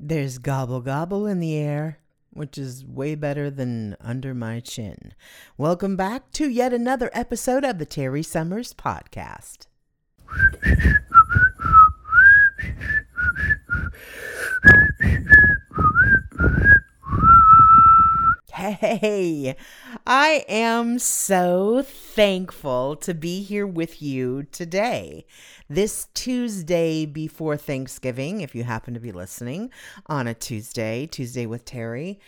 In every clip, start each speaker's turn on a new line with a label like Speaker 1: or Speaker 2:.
Speaker 1: There's gobble gobble in the air, which is way better than under my chin. Welcome back to yet another episode of the Terry Summers Podcast. Hey, I am so thankful to be here with you today. This Tuesday before Thanksgiving, if you happen to be listening on a Tuesday, Tuesday with Terry,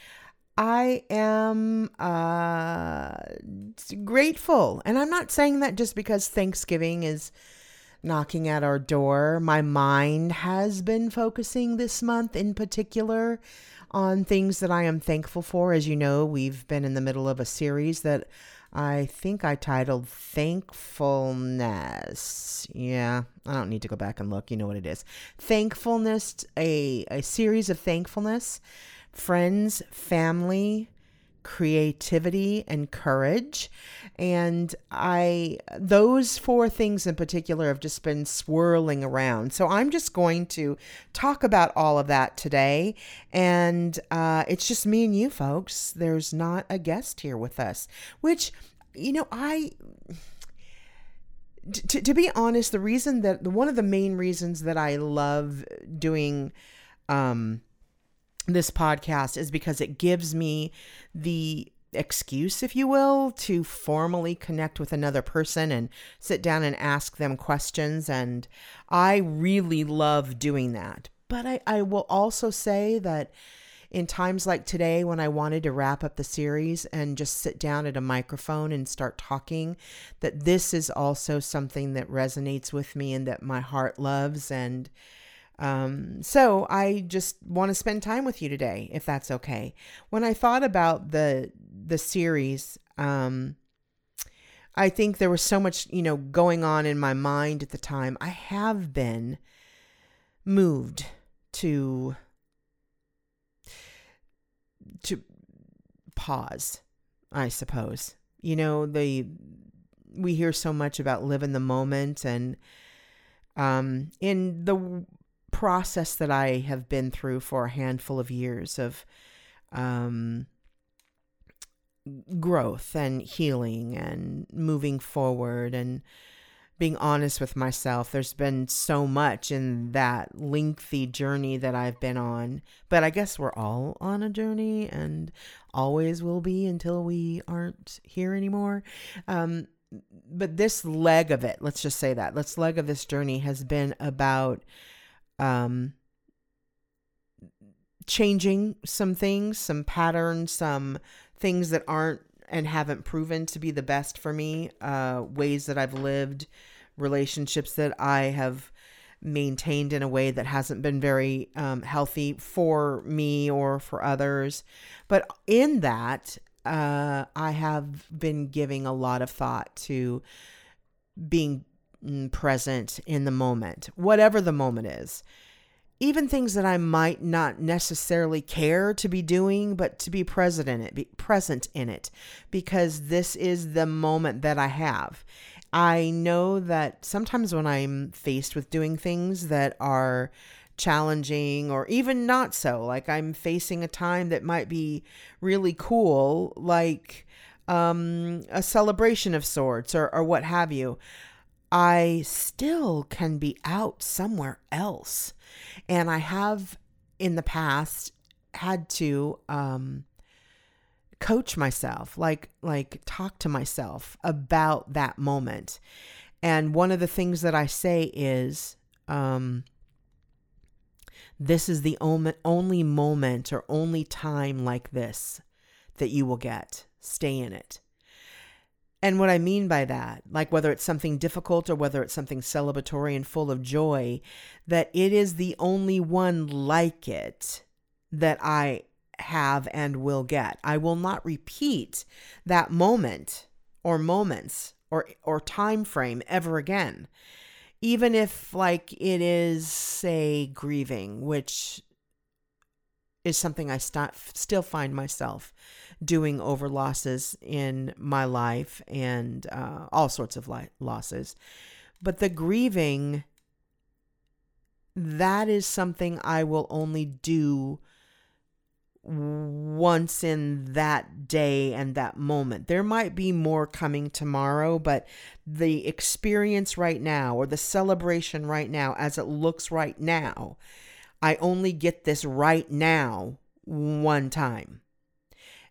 Speaker 1: I am uh, grateful. And I'm not saying that just because Thanksgiving is knocking at our door. My mind has been focusing this month in particular on things that I am thankful for. As you know, we've been in the middle of a series that I think I titled Thankfulness. Yeah, I don't need to go back and look. You know what it is. Thankfulness, a, a series of thankfulness, friends, family, creativity and courage. And i those four things in particular have just been swirling around. So i'm just going to talk about all of that today. And uh, it's just me and you folks. There's not a guest here with us which you know i to, to be honest the reason that one of the main reasons that i love doing um this podcast is because it gives me the excuse, if you will, to formally connect with another person and sit down and ask them questions. And I really love doing that. But I, I will also say that in times like today, when I wanted to wrap up the series and just sit down at a microphone and start talking, that this is also something that resonates with me and that my heart loves. And um, so I just want to spend time with you today, if that's okay. When I thought about the the series, um, I think there was so much, you know, going on in my mind at the time. I have been moved to to pause, I suppose. You know, the we hear so much about live in the moment and um in the process that I have been through for a handful of years of um, growth and healing and moving forward and being honest with myself. There's been so much in that lengthy journey that I've been on. But I guess we're all on a journey and always will be until we aren't here anymore. Um, but this leg of it, let's just say that, this leg of this journey has been about um, changing some things, some patterns, some things that aren't and haven't proven to be the best for me, uh, ways that I've lived, relationships that I have maintained in a way that hasn't been very um, healthy for me or for others. But in that, uh, I have been giving a lot of thought to being present in the moment, whatever the moment is. Even things that I might not necessarily care to be doing, but to be present in it, be present in it, because this is the moment that I have. I know that sometimes when I'm faced with doing things that are challenging or even not so, like I'm facing a time that might be really cool, like um, a celebration of sorts or, or what have you. I still can be out somewhere else. And I have in the past had to um, coach myself, like like talk to myself about that moment. And one of the things that I say is, um, this is the only moment or only time like this that you will get. Stay in it. And what I mean by that, like whether it's something difficult or whether it's something celebratory and full of joy, that it is the only one like it that I have and will get. I will not repeat that moment or moments or or time frame ever again. Even if like it is say grieving, which is something I st- still find myself doing over losses in my life and uh, all sorts of li- losses. But the grieving, that is something I will only do once in that day and that moment. There might be more coming tomorrow, but the experience right now or the celebration right now, as it looks right now, I only get this right now one time.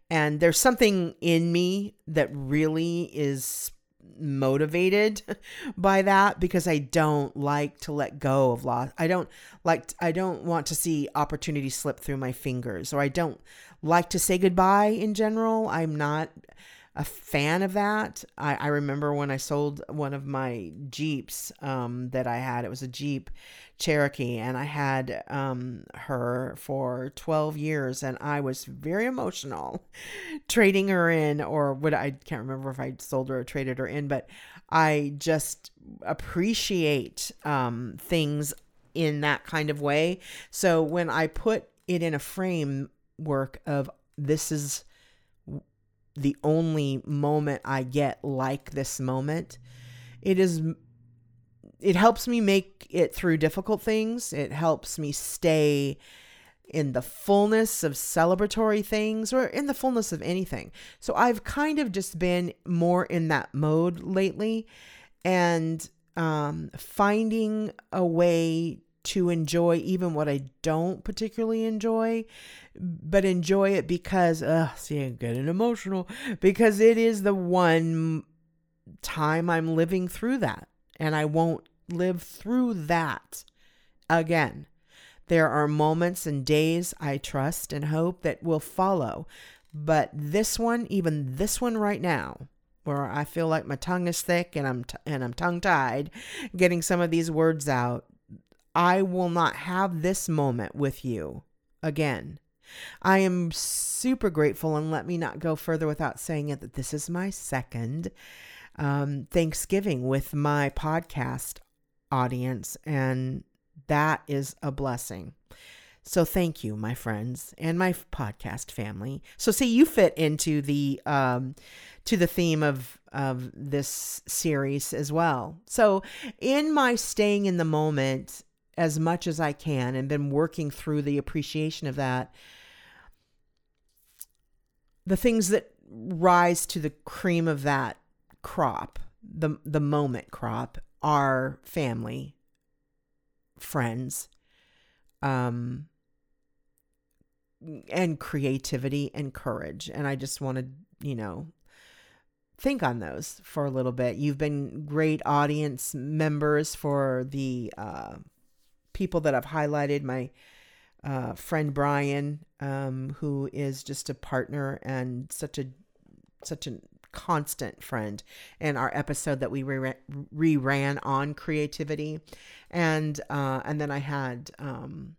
Speaker 1: And there's something in me that really is motivated by that because I don't like to let go of loss. I don't like I don't want to see opportunity slip through my fingers or I don't like to say goodbye in general. I'm not a fan of that. I, I remember when I sold one of my Jeeps um, that I had. It was a Jeep Cherokee, and I had um, her for 12 years, and I was very emotional trading her in, or what I can't remember if I sold her or traded her in, but I just appreciate um, things in that kind of way. So when I put it in a framework of this is the only moment I get like this moment, it is it helps me make it through difficult things. It helps me stay in the fullness of celebratory things or in the fullness of anything. So I've kind of just been more in that mode lately and um, finding a way to enjoy even what I don't particularly enjoy, but enjoy it because, uh, see, I'm getting emotional because it is the one time I'm living through that and I won't live through that again. There are moments and days I trust and hope that will follow. But this one, even this one right now, where I feel like my tongue is thick and I'm t- and I'm tongue tied getting some of these words out, I will not have this moment with you again. I am super grateful, and let me not go further without saying it that this is my second um, Thanksgiving with my podcast audience, and that is a blessing. So thank you, my friends and my podcast family. So see, you fit into the um, to the theme of of this series as well. So in my staying in the moment as much as I can and been working through the appreciation of that, the things that rise to the cream of that crop, the the moment crop, are family, friends, um, and creativity and courage. And I just want to, you know, think on those for a little bit. You've been great audience members for the uh, people that I've highlighted. My uh, friend Brian, um, who is just a partner and such a such a constant friend in our episode that we re- reran on creativity and uh and then i had um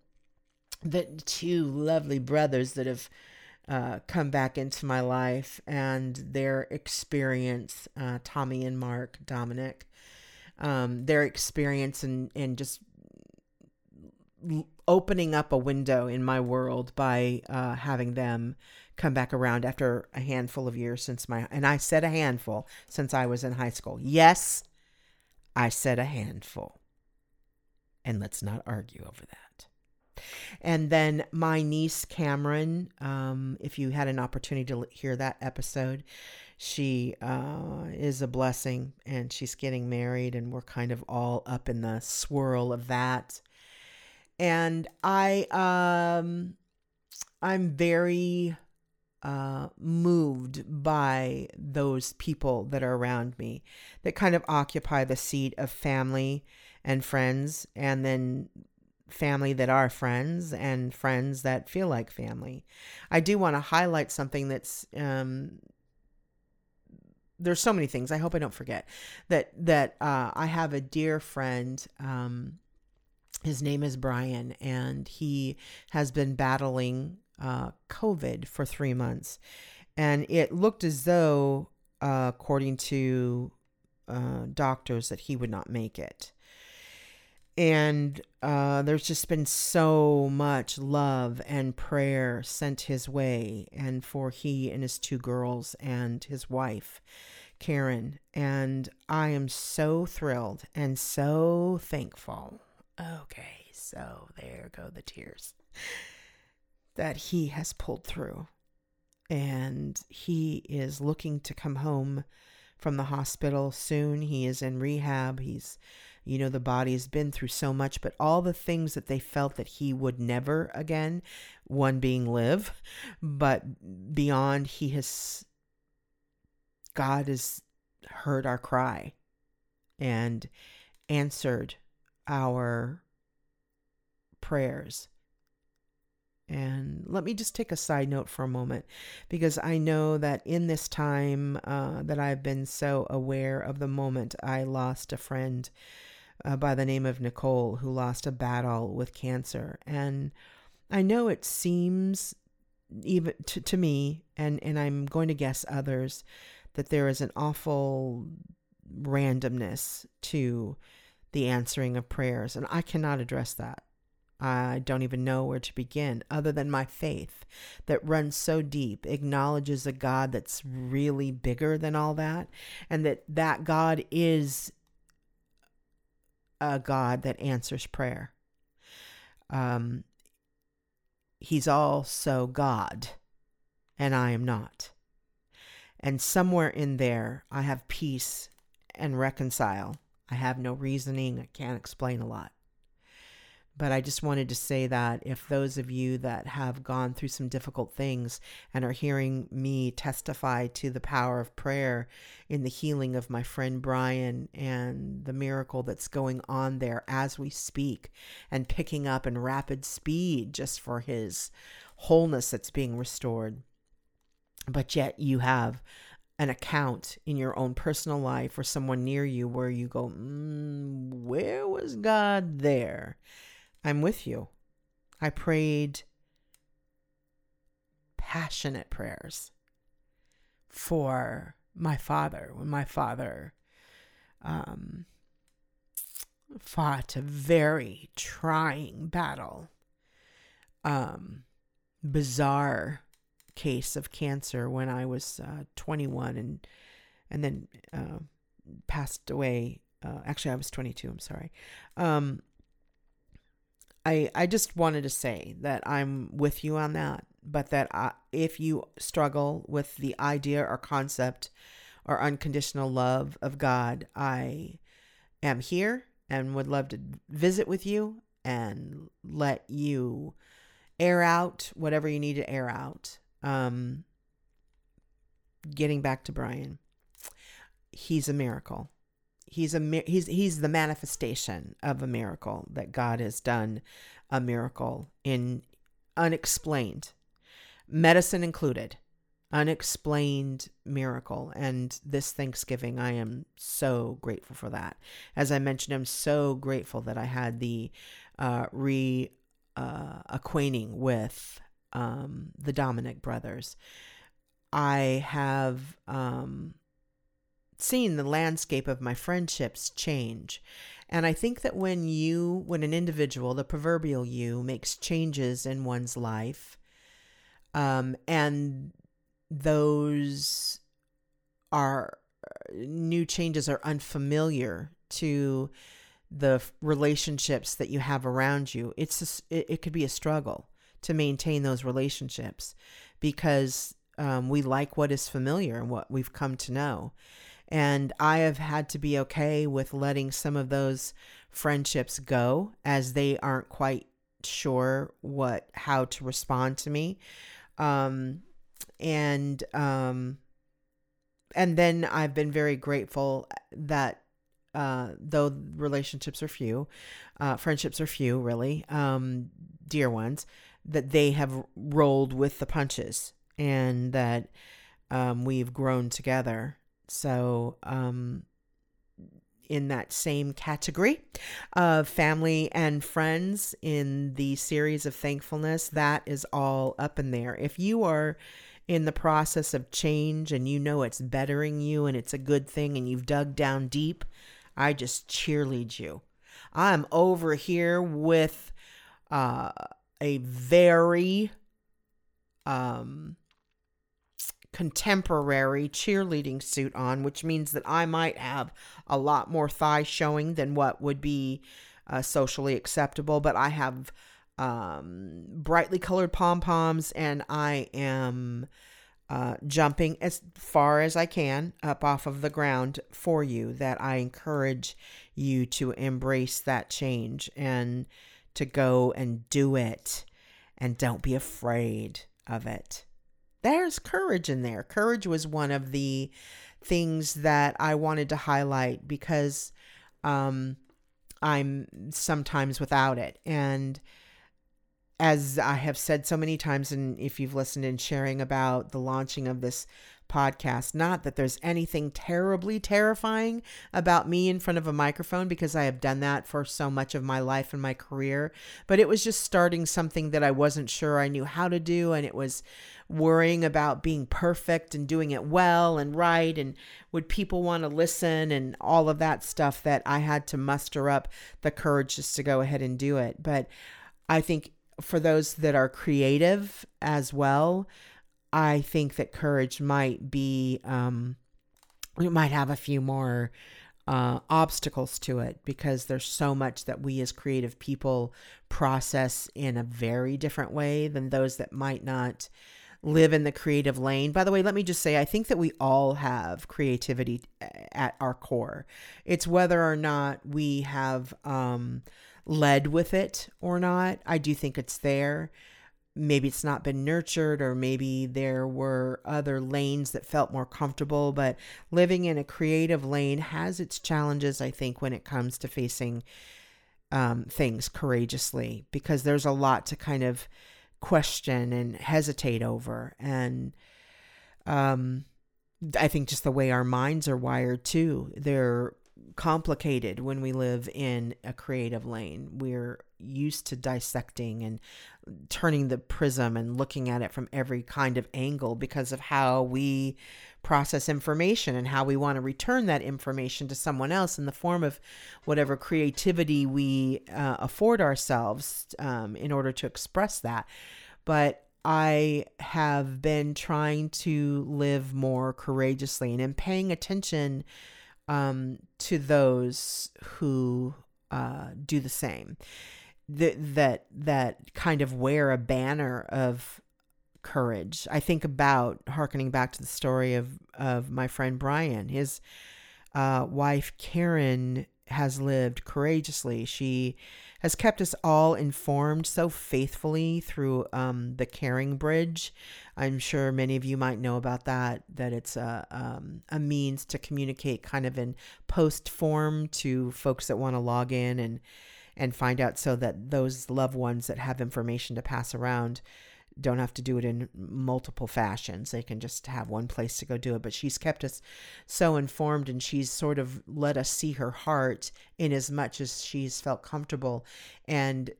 Speaker 1: the two lovely brothers that have uh, come back into my life and their experience, uh, Tommy and Mark Dominic, um, their experience and and just opening up a window in my world by uh, having them come back around after a handful of years since my and I said a handful since I was in high school. Yes, I said a handful. And let's not argue over that. And then my niece Cameron, um, if you had an opportunity to hear that episode, she uh, is a blessing and she's getting married, and we're kind of all up in the swirl of that. And I, um, I'm very uh, moved by those people that are around me that kind of occupy the seat of family and friends, and then family that are friends and friends that feel like family. I do want to highlight something that's um, there's so many things. I hope I don't forget that that uh, I have a dear friend. Um, his name is Brian, and he has been battling uh, COVID for three months. And it looked as though, uh, according to uh, doctors, that he would not make it. And uh, there's just been so much love and prayer sent his way, and for he and his two girls and his wife, Karen. And I am so thrilled and so thankful. Okay So there go the tears that he has pulled through. And he is looking to come home from the hospital soon. He is in rehab. He's, you know, the body has been through so much, but all the things that they felt that he would never again, one being live, but beyond, he has, God has heard our cry and answered our prayers. And let me just take a side note for a moment because I know that in this time uh, that I've been so aware of the moment I lost a friend uh, by the name of Nicole who lost a battle with cancer. And I know it seems even to, to me, and, and I'm going to guess others, that there is an awful randomness to the answering of prayers. And I cannot address that. I don't even know where to begin other than my faith that runs so deep, acknowledges a God that's really bigger than all that, and that that God is a God that answers prayer. Um, he's also God, and I am not. And somewhere in there, I have peace and reconcile. I have no reasoning. I can't explain a lot. But I just wanted to say that if those of you that have gone through some difficult things and are hearing me testify to the power of prayer in the healing of my friend Brian and the miracle that's going on there as we speak and picking up in rapid speed just for his wholeness that's being restored. But yet you have an account in your own personal life or someone near you where you go, mm, Where was God there? I'm with you. I prayed passionate prayers for my father when my father um, fought a very trying battle, um, bizarre case of cancer when I was uh, 21 and and then uh, passed away. Uh, actually, I was 22. I'm sorry. Um, I I just wanted to say that I'm with you on that, but that I, if you struggle with the idea or concept or unconditional love of God, I am here and would love to visit with you and let you air out whatever you need to air out. Um, getting back to Brian, he's a miracle. He's a he's he's the manifestation of a miracle that God has done a miracle in unexplained medicine included unexplained miracle. And this thanksgiving i am so grateful for that. As i mentioned i'm so grateful that i had the uh, re uh, acquainting with um, the dominic brothers i have um, seen the landscape of my friendships change. And I think that when you, when an individual, the proverbial you, makes changes in one's life, um, and those are new changes are unfamiliar to the relationships that you have around you, it's a, it, it could be a struggle to maintain those relationships because um, we like what is familiar and what we've come to know. And I have had to be okay with letting some of those friendships go as they aren't quite sure what how to respond to me. Um, and um, and then I've been very grateful that uh, though relationships are few, uh, friendships are few, really, um, dear ones, that they have rolled with the punches and that um, we've grown together so, um, in that same category of family and friends in the series of thankfulness, that is all up in there. If you are in the process of change and you know it's bettering you and it's a good thing and you've dug down deep, I just cheerlead you. I'm over here with uh, a very um, contemporary cheerleading suit on, which means that I might have a lot more thigh showing than what would be uh, socially acceptable, but I have um, brightly colored pom poms and I am uh, jumping as far as I can up off of the ground for you. That I encourage you to embrace that change and to go and do it and don't be afraid of it. There's courage in there. Courage was one of the things that I wanted to highlight because um, I'm sometimes without it. And as I have said so many times, and if you've listened in sharing about the launching of this podcast, not that there's anything terribly terrifying about me in front of a microphone because I have done that for so much of my life and my career, but it was just starting something that I wasn't sure I knew how to do. And it was worrying about being perfect and doing it well and right. And would people want to listen and all of that stuff that I had to muster up the courage just to go ahead and do it. But I think for those that are creative as well, I think that courage might be, um, it might have a few more uh, obstacles to it because there's so much that we as creative people process in a very different way than those that might not live in the creative lane. By the way, let me just say, I think that we all have creativity uh, at our core. It's whether or not we have, um, led with it or not. I do think it's there. Maybe it's not been nurtured, or maybe there were other lanes that felt more comfortable. But living in a creative lane has its challenges, I think, when it comes to facing um, things courageously, because there's a lot to kind of question and hesitate over. And um, I think just the way our minds are wired too, they're complicated when we live in a creative lane. We're used to dissecting and turning the prism and looking at it from every kind of angle because of how we process information and how we want to return that information to someone else in the form of whatever creativity we uh, afford ourselves um, in order to express that. But I have been trying to live more courageously and in paying attention um, to those who uh, do the same. That that that kind of wear a banner of courage. I think about harkening back to the story of of my friend Brian. His uh, wife Karen has lived courageously. She has kept us all informed so faithfully through um, the Caring Bridge. I'm sure many of you might know about that, that it's a, um, a means to communicate kind of in post form to folks that want to log in and, and find out so that those loved ones that have information to pass around don't have to do it in multiple fashions. They can just have one place to go do it. But she's kept us so informed and she's sort of let us see her heart in as much as she's felt comfortable. And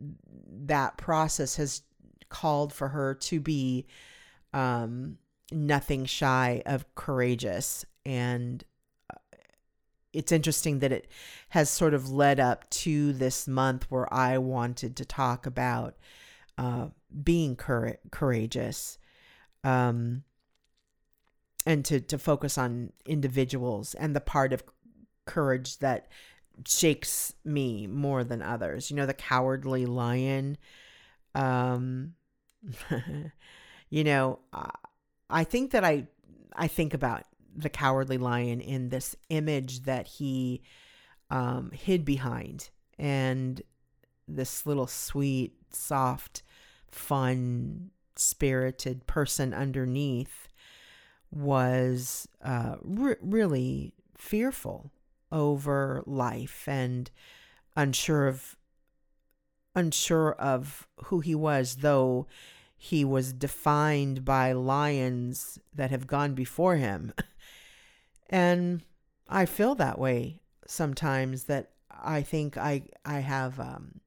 Speaker 1: that process has called for her to be um, nothing shy of courageous. And uh, it's interesting that it has sort of led up to this month where I wanted to talk about uh, being cour- courageous um, and to, to focus on individuals and the part of courage that shakes me more than others. You know, the cowardly lion. Um, you know, I think that I I think about the cowardly lion in this image that he um, hid behind, and this little sweet, soft fun, spirited person underneath was uh, re- really fearful over life and unsure of unsure of who he was though he was defined by lions that have gone before him. And i feel that way sometimes that i think i i have um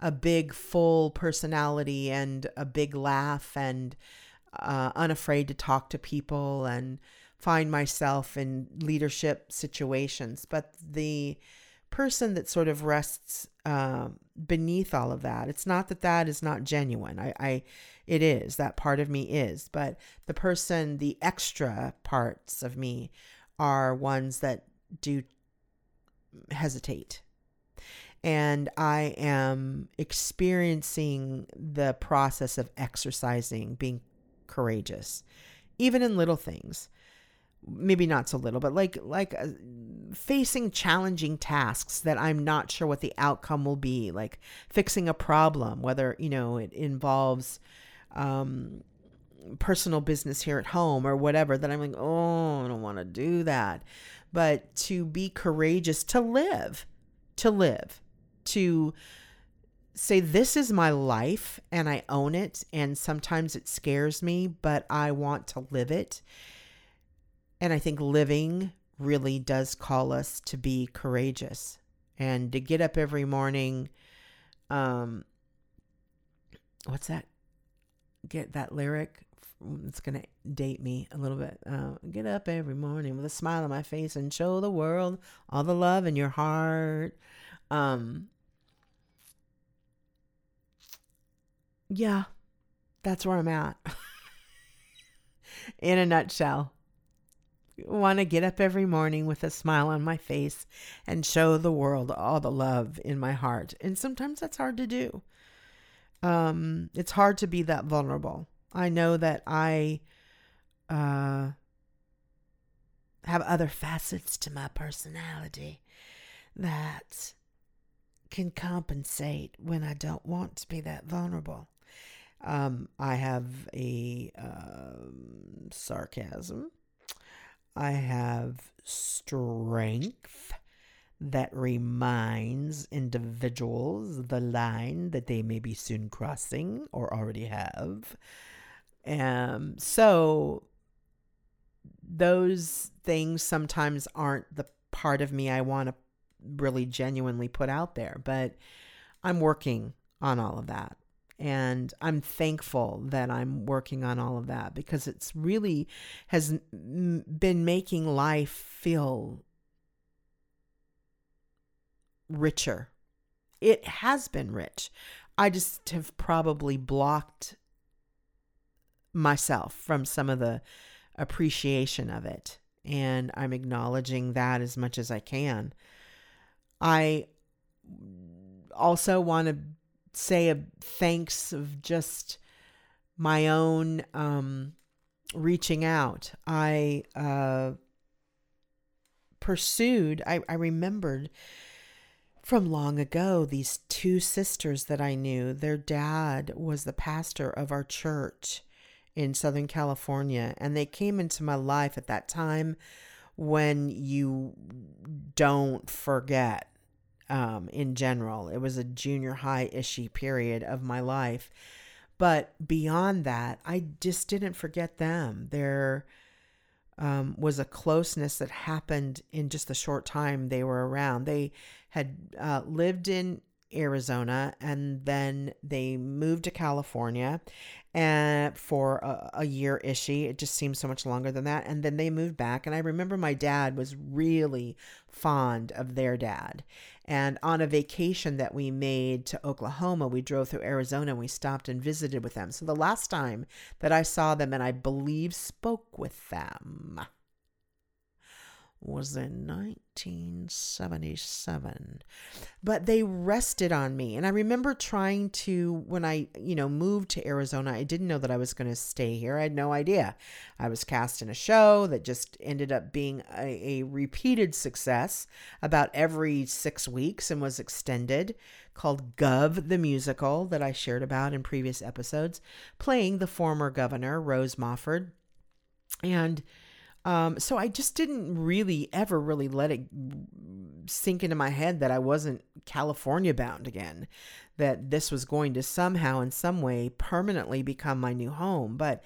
Speaker 1: a big full personality and a big laugh and uh, unafraid to talk to people and find myself in leadership situations. But the person that sort of rests uh, beneath all of that it's not that that is not genuine. I, I it is that part of me is. But the person the extra parts of me are ones that do hesitate And I am experiencing the process of exercising, being courageous, even in little things. Maybe not so little, but like like uh, facing challenging tasks that I'm not sure what the outcome will be, like fixing a problem, whether you know it involves um, personal business here at home or whatever. That I'm like, oh, I don't want to do that, but to be courageous, to live, to live, to say this is my life and I own it and sometimes it scares me but I want to live it. And I think living really does call us to be courageous and to get up every morning um what's that get that lyric it's going to date me a little bit. Uh, get up every morning with a smile on my face and show the world all the love in your heart. Um, yeah, that's where I'm at. In a nutshell, want to get up every morning with a smile on my face and show the world all the love in my heart. And sometimes that's hard to do. Um, it's hard to be that vulnerable. I know that I uh, have other facets to my personality that can compensate when I don't want to be that vulnerable. Um, I have a um, sarcasm. I have strength that reminds individuals the line that they may be soon crossing or already have. Um, so those things sometimes aren't the part of me I want to really genuinely put out there, but I'm working on all of that. And I'm thankful that I'm working on all of that because it's really has been making life feel richer. It has been rich. I just have probably blocked myself from some of the appreciation of it. And I'm acknowledging that as much as I can. I also want to say a thanks of just my own um, reaching out. I uh, pursued, I, I remembered from long ago these two sisters that I knew. Their dad was the pastor of our church in Southern California. And they came into my life at that time when you don't forget um, in general. It was a junior high ishy period of my life. But beyond that, I just didn't forget them. There um, was a closeness that happened in just the short time they were around. They had uh, lived in Arizona and then they moved to California and for a, a year ishy. It just seems so much longer than that. And then they moved back. And I remember my dad was really fond of their dad. And on a vacation that we made to Oklahoma, we drove through Arizona and we stopped and visited with them. So the last time that I saw them and I believe spoke with them was in 1977. But they rested on me. And I remember trying to, when I, you know, moved to Arizona, I didn't know that I was going to stay here. I had no idea. I was cast in a show that just ended up being a, a repeated success about every six weeks and was extended called Gov the Musical that I shared about in previous episodes, playing the former governor, Rose Mofford. And um, so I just didn't really ever really let it sink into my head that I wasn't California bound again, that this was going to somehow in some way permanently become my new home. But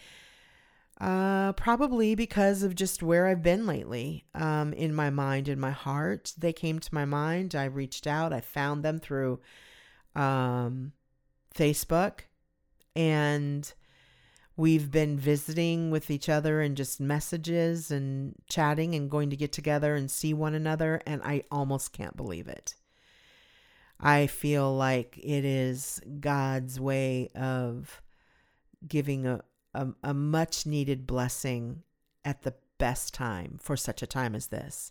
Speaker 1: uh, probably because of just where I've been lately um, in my mind and my heart. They came to my mind. I reached out. I found them through um, Facebook and We've been visiting with each other and just messages and chatting and going to get together and see one another, and I almost can't believe it. I feel like it is God's way of giving a, a, a much needed blessing at the best time for such a time as this.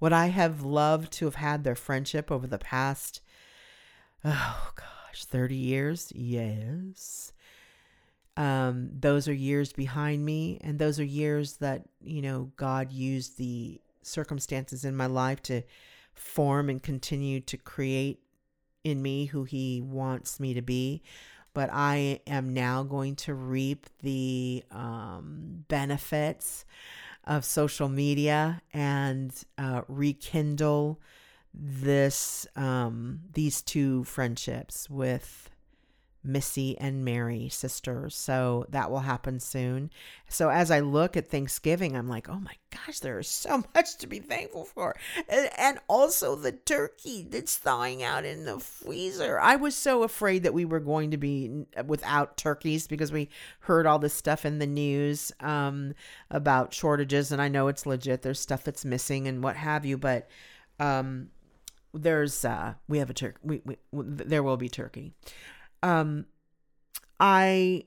Speaker 1: Would I have loved to have had their friendship over the past oh gosh, 30 years? Yes. Um, those are years behind me, and those are years that, you know, God used the circumstances in my life to form and continue to create in me who He wants me to be. But I am now going to reap the um, benefits of social media and uh, rekindle this um, these two friendships with Missy and Mary sisters. So that will happen soon. So as I look at Thanksgiving, I'm like, oh my gosh, there is so much to be thankful for. And, also the turkey that's thawing out in the freezer. I was so afraid that we were going to be without turkeys because we heard all this stuff in the news um, about shortages. And I know it's legit. There's stuff that's missing and what have you. But um, there's, uh, we have a turkey. We, we, there will be turkey um i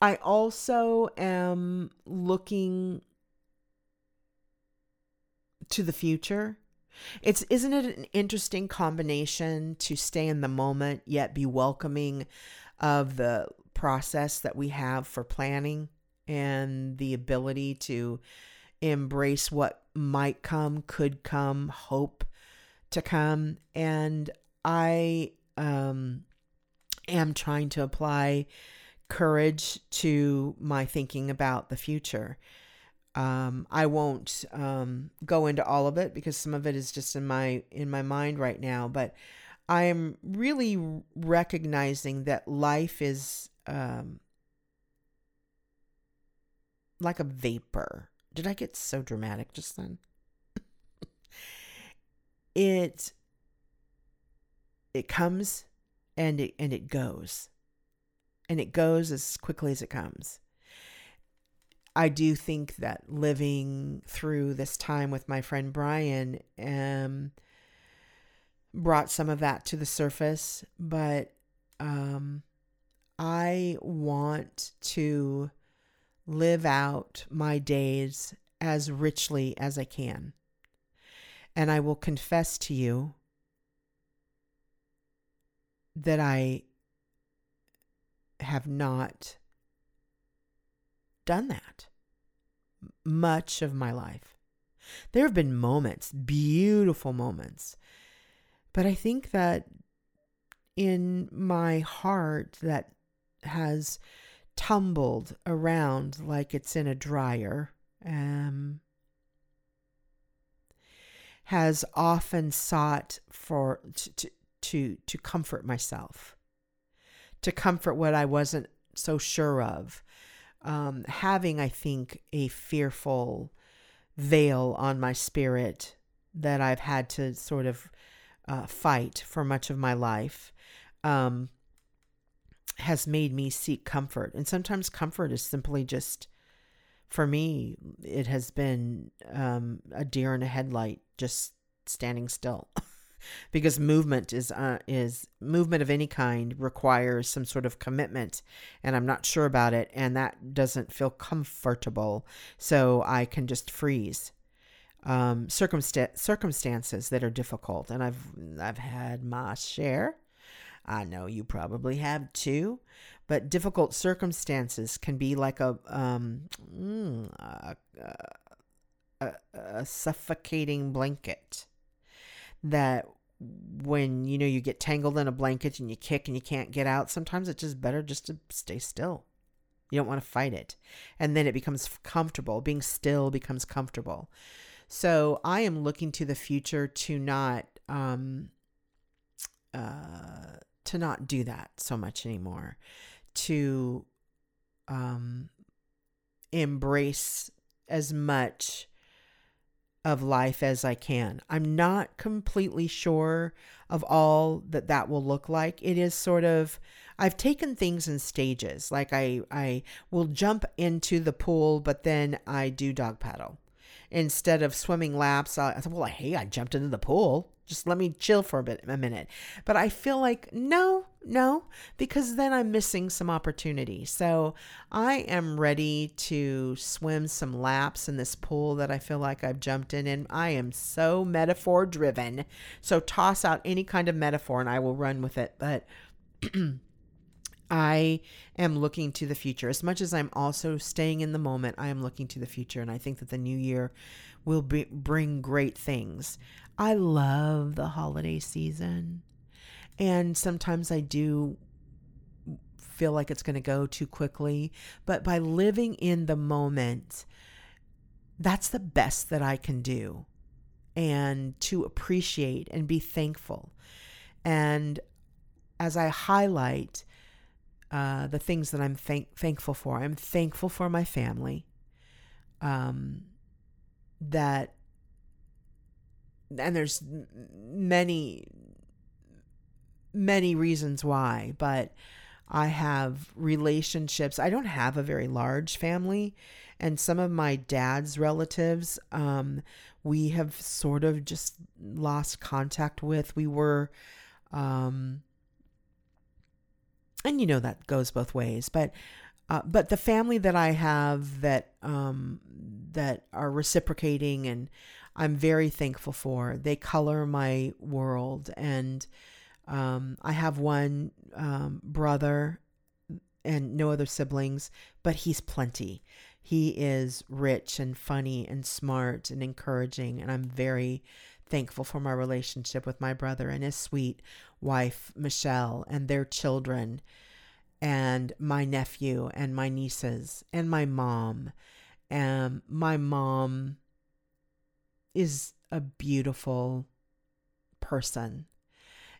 Speaker 1: i also am looking to the future it's isn't it an interesting combination to stay in the moment yet be welcoming of the process that we have for planning and the ability to embrace what might come, could come, hope to come. And I um, am trying to apply courage to my thinking about the future. Um, I won't um, go into all of it because some of it is just in my in my mind right now. But I am really recognizing that life is um, like a vapor. Did I get so dramatic just then? it it comes and it and it goes. And it goes as quickly as it comes. I do think that living through this time with my friend Brian um, brought some of that to the surface, but um, I want to live out my days as richly as I can. And I will confess to you that I have not done that much of my life. There have been moments, beautiful moments, but I think that in my heart that has tumbled around like it's in a dryer um, has often sought for to, to to comfort myself, to comfort what I wasn't so sure of. Um, having, I think, a fearful veil on my spirit that I've had to sort of uh, fight for much of my life um, has made me seek comfort. And sometimes comfort is simply just, for me, it has been um, a deer in a headlight, just standing still. because movement is uh, is movement of any kind requires some sort of commitment and I'm not sure about it and that doesn't feel comfortable so I can just freeze. Um, circumsta- circumstances that are difficult and I've I've had my share. I know you probably have too but difficult circumstances can be like a um, mm, a, a, a suffocating blanket that when you know you get tangled in a blanket and you kick and you can't get out sometimes it's just better just to stay still. You don't want to fight it. And then it becomes comfortable. Being still becomes comfortable. So i am looking to the future to not um uh to not do that so much anymore. To um embrace as much of life as I can. I'm not completely sure of all that that will look like. It is sort of I've taken things in stages. Like I I will jump into the pool, but then I do dog paddle. Instead of swimming laps, I, I thought, well, hey, I jumped into the pool. Just let me chill for a bit, a minute. But I feel like no, No, because then I'm missing some opportunity. So I am ready to swim some laps in this pool that I feel like I've jumped in. And I am so metaphor driven. So toss out any kind of metaphor and I will run with it. But I am looking to the future. As much as I'm also staying in the moment, I am looking to the future. And I think that the new year will be, bring great things. I love the holiday season. And sometimes I do feel like it's going to go too quickly. But by living in the moment, that's the best that I can do. And to appreciate and be thankful. And as I highlight uh, the things that I'm thank- thankful for, I'm thankful for my family. Um, that, and there's many many reasons why, but I have relationships. I don't have a very large family, and some of my dad's relatives, um, we have sort of just lost contact with. We were, um, and you know that goes both ways, but. Uh, but the family that I have that um, that are reciprocating and I'm very thankful for. They color my world, and um, I have one um, brother and no other siblings, but he's plenty. He is rich and funny and smart and encouraging, and I'm very thankful for my relationship with my brother and his sweet wife, Michelle, and their children, and my nephew and my nieces, and my mom. And my mom is a beautiful person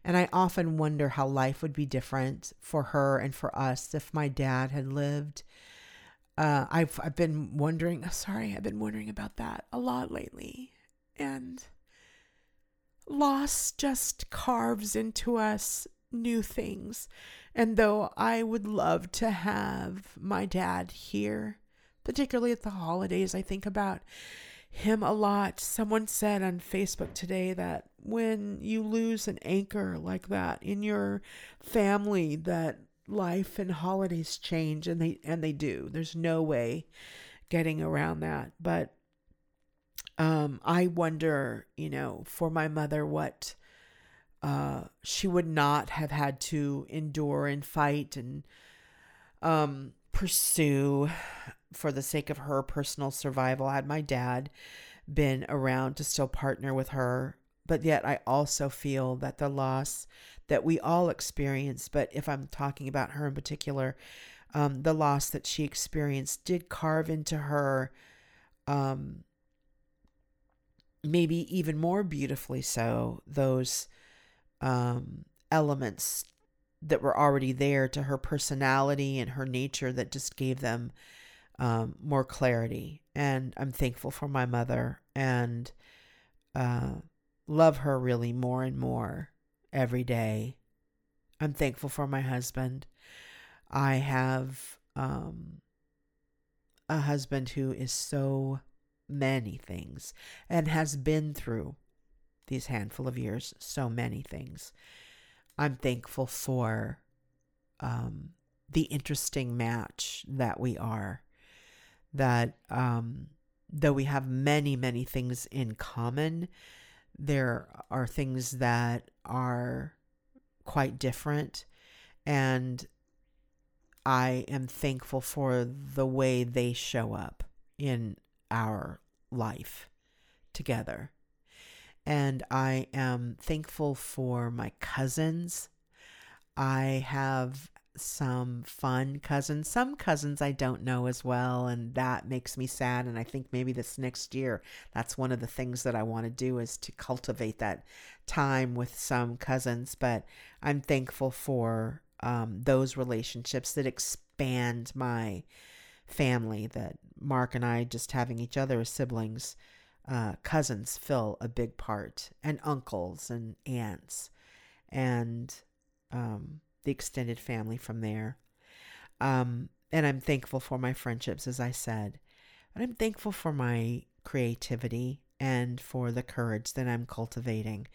Speaker 1: and I often wonder how life would be different for her and for us if my dad had lived. Uh, I've I've been wondering. Sorry, I've been wondering about that a lot lately, and loss just carves into us new things. And though I would love to have my dad here, particularly at the holidays, I think about him a lot. Someone said on Facebook today that when you lose an anchor like that in your family that life and holidays change and they and they do. There's no way getting around that. But um I wonder, you know, for my mother what uh she would not have had to endure and fight and um pursue for the sake of her personal survival had my dad been around to still partner with her. But yet I also feel that the loss that we all experience, but if I'm talking about her in particular, um, the loss that she experienced did carve into her, um, maybe even more beautifully so, those um, elements that were already there to her personality and her nature that just gave them um, more clarity. And I'm thankful for my mother and uh, love her really more and more every day. I'm thankful for my husband. I have um, a husband who is so many things and has been through these handful of years so many things. I'm thankful for um, the interesting match that we are. That um, though we have many, many things in common, there are things that are quite different and I am thankful for the way they show up in our life together. And I am thankful for my cousins. I have some fun cousins. Some cousins I don't know as well, and that makes me sad. And I think maybe this next year, that's one of the things that I want to do is to cultivate that time with some cousins. But I'm thankful for um, those relationships that expand my family, that Mark and I just having each other as siblings. Uh, cousins fill a big part, and uncles and aunts. And um, the extended family from there. Um, and I'm thankful for my friendships, as I said. But I'm thankful for my creativity and for the courage that I'm cultivating.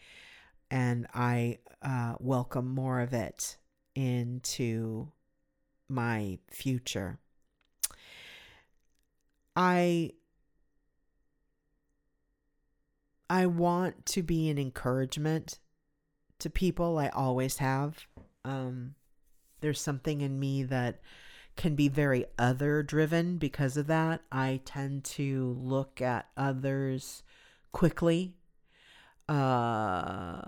Speaker 1: And I uh, welcome more of it into my future. I I want to be an encouragement to people. I always have. Um, there's something in me that can be very other driven because of that. I tend to look at others quickly uh,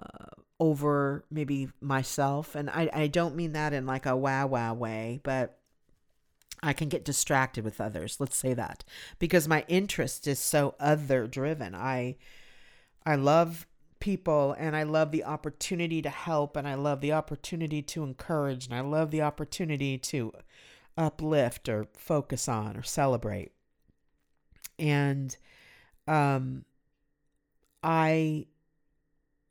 Speaker 1: over maybe myself. And I, I don't mean that in like a wow wow way, but I can get distracted with others. Let's say that because my interest is so other driven. I I love people and I love the opportunity to help and I love the opportunity to encourage and I love the opportunity to uplift or focus on or celebrate. And um I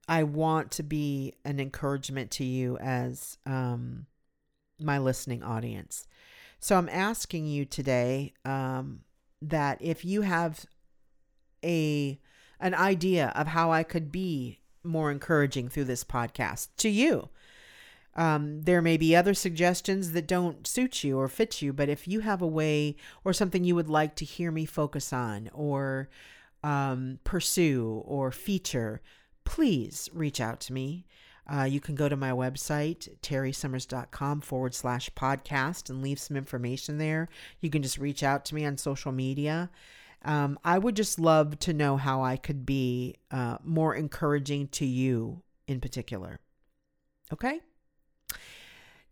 Speaker 1: I want to be an encouragement to you as um my listening audience. So I'm asking you today um that if you have a an idea of how I could be more encouraging through this podcast to you. Um, there may be other suggestions that don't suit you or fit you, but if you have a way or something you would like to hear me focus on or um, pursue or feature, please reach out to me. Uh, you can go to my website, terrysummers.com forward slash podcast, and leave some information there. You can just reach out to me on social media. Um, I would just love to know how I could be uh, more encouraging to you in particular. Okay?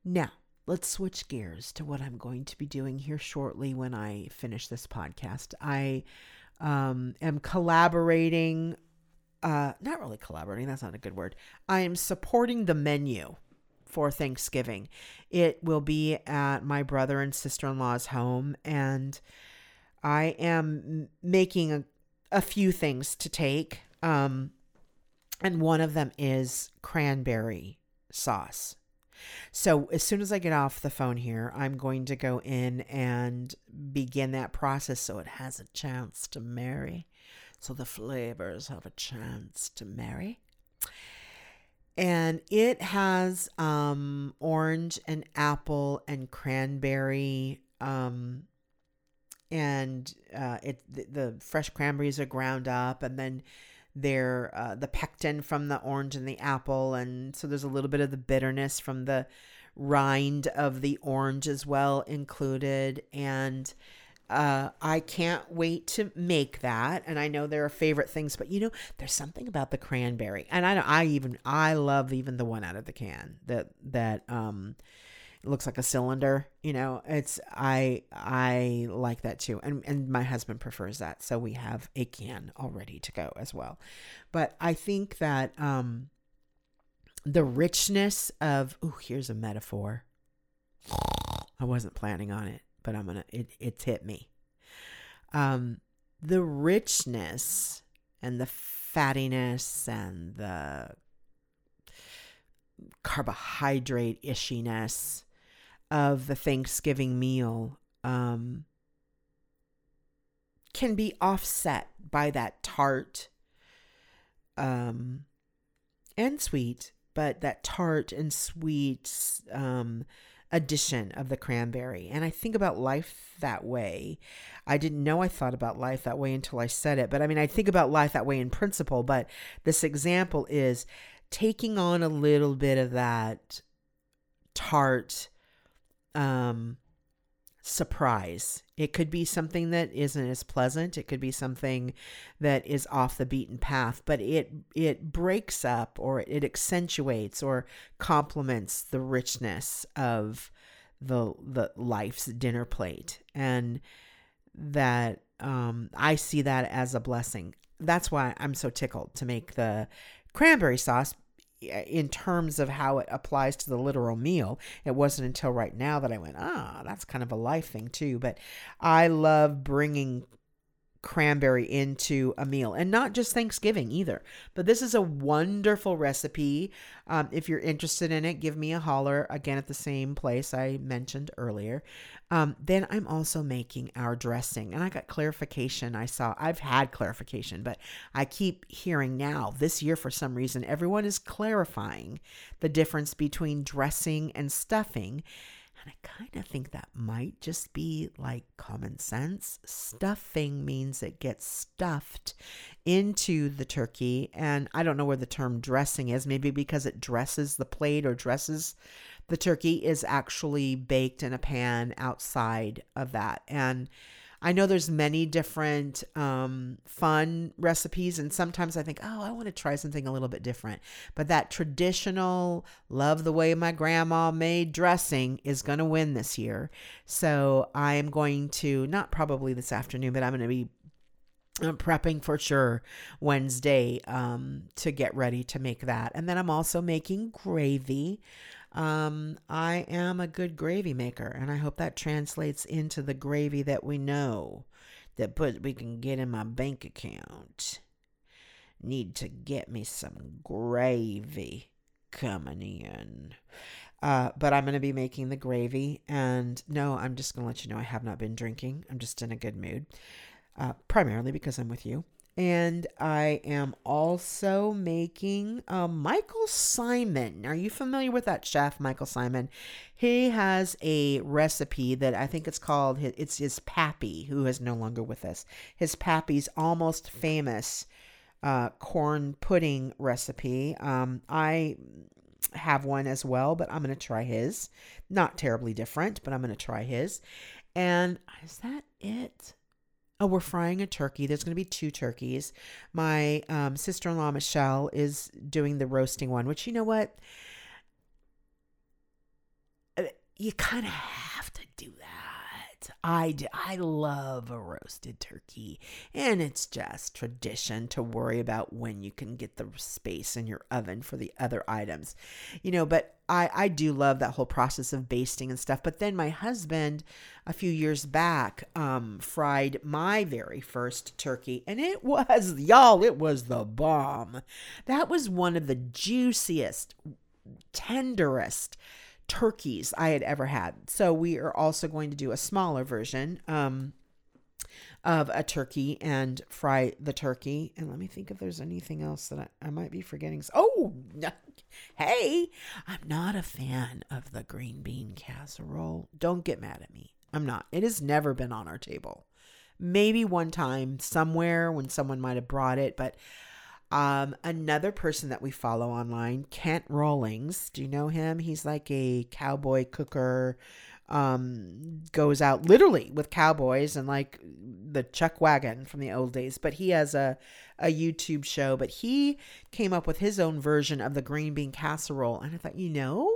Speaker 1: Now, let's switch gears to what I'm going to be doing here shortly when I finish this podcast. I um, am collaborating, uh, not really collaborating, that's not a good word. I am supporting the menu for Thanksgiving. It will be at my brother and sister in law's home, and I am making a, a few things to take. Um, and one of them is cranberry sauce. So, as soon as I get off the phone here, I'm going to go in and begin that process so it has a chance to marry. So, the flavors have a chance to marry. And it has um, orange and apple and cranberry um, and uh, it the, the, fresh cranberries are ground up, and then they're uh, the pectin from the orange and the apple, and so there's a little bit of the bitterness from the rind of the orange as well included, and. Uh, I can't wait to make that, and I know there are favorite things, but you know, there's something about the cranberry, and I I even I love even the one out of the can that that um it looks like a cylinder you know it's i i like that too. And and my husband prefers that. So we have a can all ready to go as well. But i think that um the richness of oh here's a metaphor. I wasn't planning on it but i'm gonna it, it's hit me. Um the richness and the fattiness and the carbohydrate ishiness of the Thanksgiving meal um, can be offset by that tart um, and sweet, but that tart and sweet um, addition of the cranberry. And I think about life that way. I didn't know I thought about life that way until I said it. But I mean, I think about life that way in principle. But this example is taking on a little bit of that tart um, surprise. It could be something that isn't as pleasant. It could be something that is off the beaten path, but it it breaks up or it accentuates or complements the richness of the the life's dinner plate, and that um, I see that as a blessing. That's why I'm so tickled to make the cranberry sauce in terms of how it applies to the literal meal. It wasn't until right now that I went, ah, that's kind of a life thing too. But I love bringing cranberry into a meal and not just Thanksgiving either. But this is a wonderful recipe. Um, if you're interested in it, give me a holler again at the same place I mentioned earlier. Um, then I'm also making our dressing, and I got clarification. I saw I've had clarification, but I keep hearing now this year for some reason everyone is clarifying the difference between dressing and stuffing. And I kind of think that might just be like common sense. Stuffing means it gets stuffed into the turkey. And I don't know where the term dressing is, maybe because it dresses the plate or dresses the turkey is actually baked in a pan outside of that. And I know there's many different um, fun recipes, and sometimes I think, oh, I want to try something a little bit different. But that traditional, love the way my grandma made dressing is going to win this year. So I am going to, not probably this afternoon, but I'm going to be prepping for sure Wednesday um, to get ready to make that. And then I'm also making gravy. Um, I am a good gravy maker, and I hope that translates into the gravy that we know that put we can get in my bank account. Need to get me some gravy coming in. Uh, but I'm going to be making the gravy. And no, I'm just going to let you know I have not been drinking. I'm just in a good mood, uh, primarily because I'm with you. And I am also making uh, Michael Symon. Are you familiar with that chef, Michael Symon? He has a recipe that I think it's called, it's his Pappy, who is no longer with us. His Pappy's almost famous uh, corn pudding recipe. Um, I have one as well, but I'm going to try his. Not terribly different, but I'm going to try his. And is that it? Oh, we're frying a turkey. There's going to be two turkeys. My um, sister in law, Michelle, is doing the roasting one, which you know what? Uh, you kind of have to do that. I, do, I love a roasted turkey, and it's just tradition to worry about when you can get the space in your oven for the other items, you know. But I, I do love that whole process of basting and stuff. But then my husband, a few years back, um, fried my very first turkey, and it was, y'all, it was the bomb. That was one of the juiciest, tenderest turkeys I had ever had. So we are also going to do a smaller version um, of a turkey and fry the turkey. And let me think if there's anything else that I, I might be forgetting. Oh, hey, I'm not a fan of the green bean casserole. Don't get mad at me. I'm not. It has never been on our table. Maybe one time somewhere when someone might have brought it, but um, another person that we follow online, Kent Rollins. Do you know him? He's like a cowboy cooker. Um, goes out literally with cowboys and like the chuck wagon from the old days. But he has a a YouTube show. But he came up with his own version of the green bean casserole, and I thought, you know,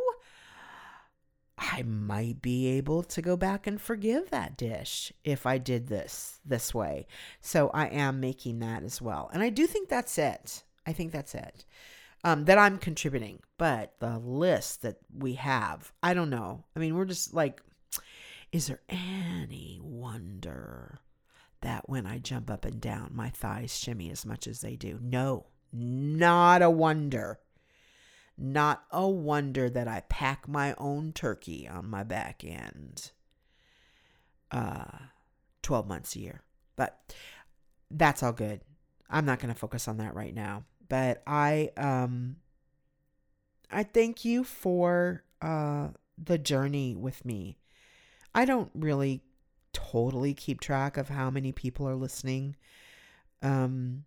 Speaker 1: I might be able to go back and forgive that dish if I did this this way. So I am making that as well. And I do think that's it. I think that's it. Um, that I'm contributing. But the list that we have, I don't know. I mean, we're just like, is there any wonder that when I jump up and down, my thighs shimmy as much as they do? No, not a wonder. Not a wonder that I pack my own turkey on my back end. Uh, 12 months a year. But that's all good. I'm not going to focus on that right now. But I um I thank you for uh the journey with me. I don't really totally keep track of how many people are listening. Um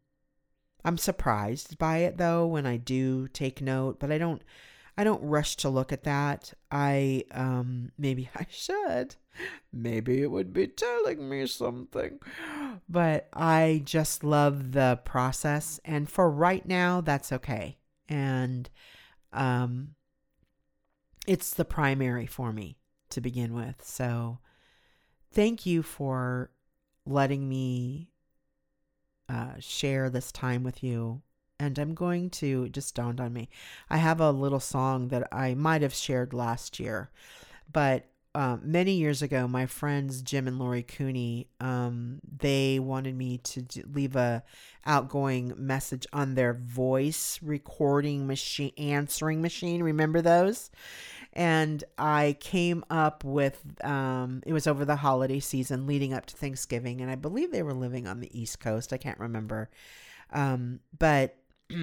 Speaker 1: I'm surprised by it though when I do take note, but I don't I don't rush to look at that. I um maybe I should. Maybe it would be telling me something. But I just love the process and for right now that's okay. And um it's the primary for me to begin with. So thank you for letting me uh, share this time with you. And I'm going to, just dawned on me, I have a little song that I might have shared last year, but uh, many years ago, my friends Jim and Lori Cooney, um, they wanted me to d- leave a outgoing message on their voice recording machine, answering machine. Remember those? And I came up with um, it was over the holiday season leading up to Thanksgiving, and I believe they were living on the East Coast. I can't remember, um, but.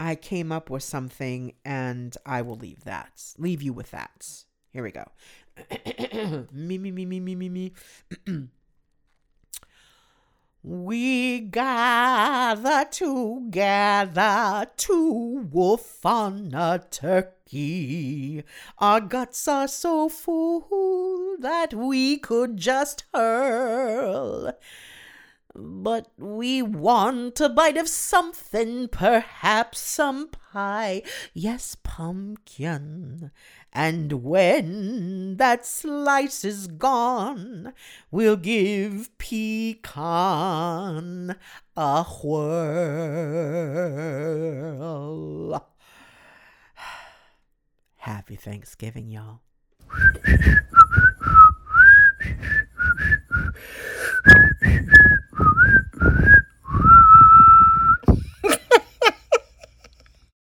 Speaker 1: I came up with something and I will leave that. Leave you with that. Here we go. me, me, me, me, me, me, me. we gather together to wolf on a turkey. Our guts are so full that we could just hurl. But we want a bite of something, perhaps some pie. Yes, pumpkin. And when that slice is gone, we'll give pecan a whirl. Happy Thanksgiving, y'all.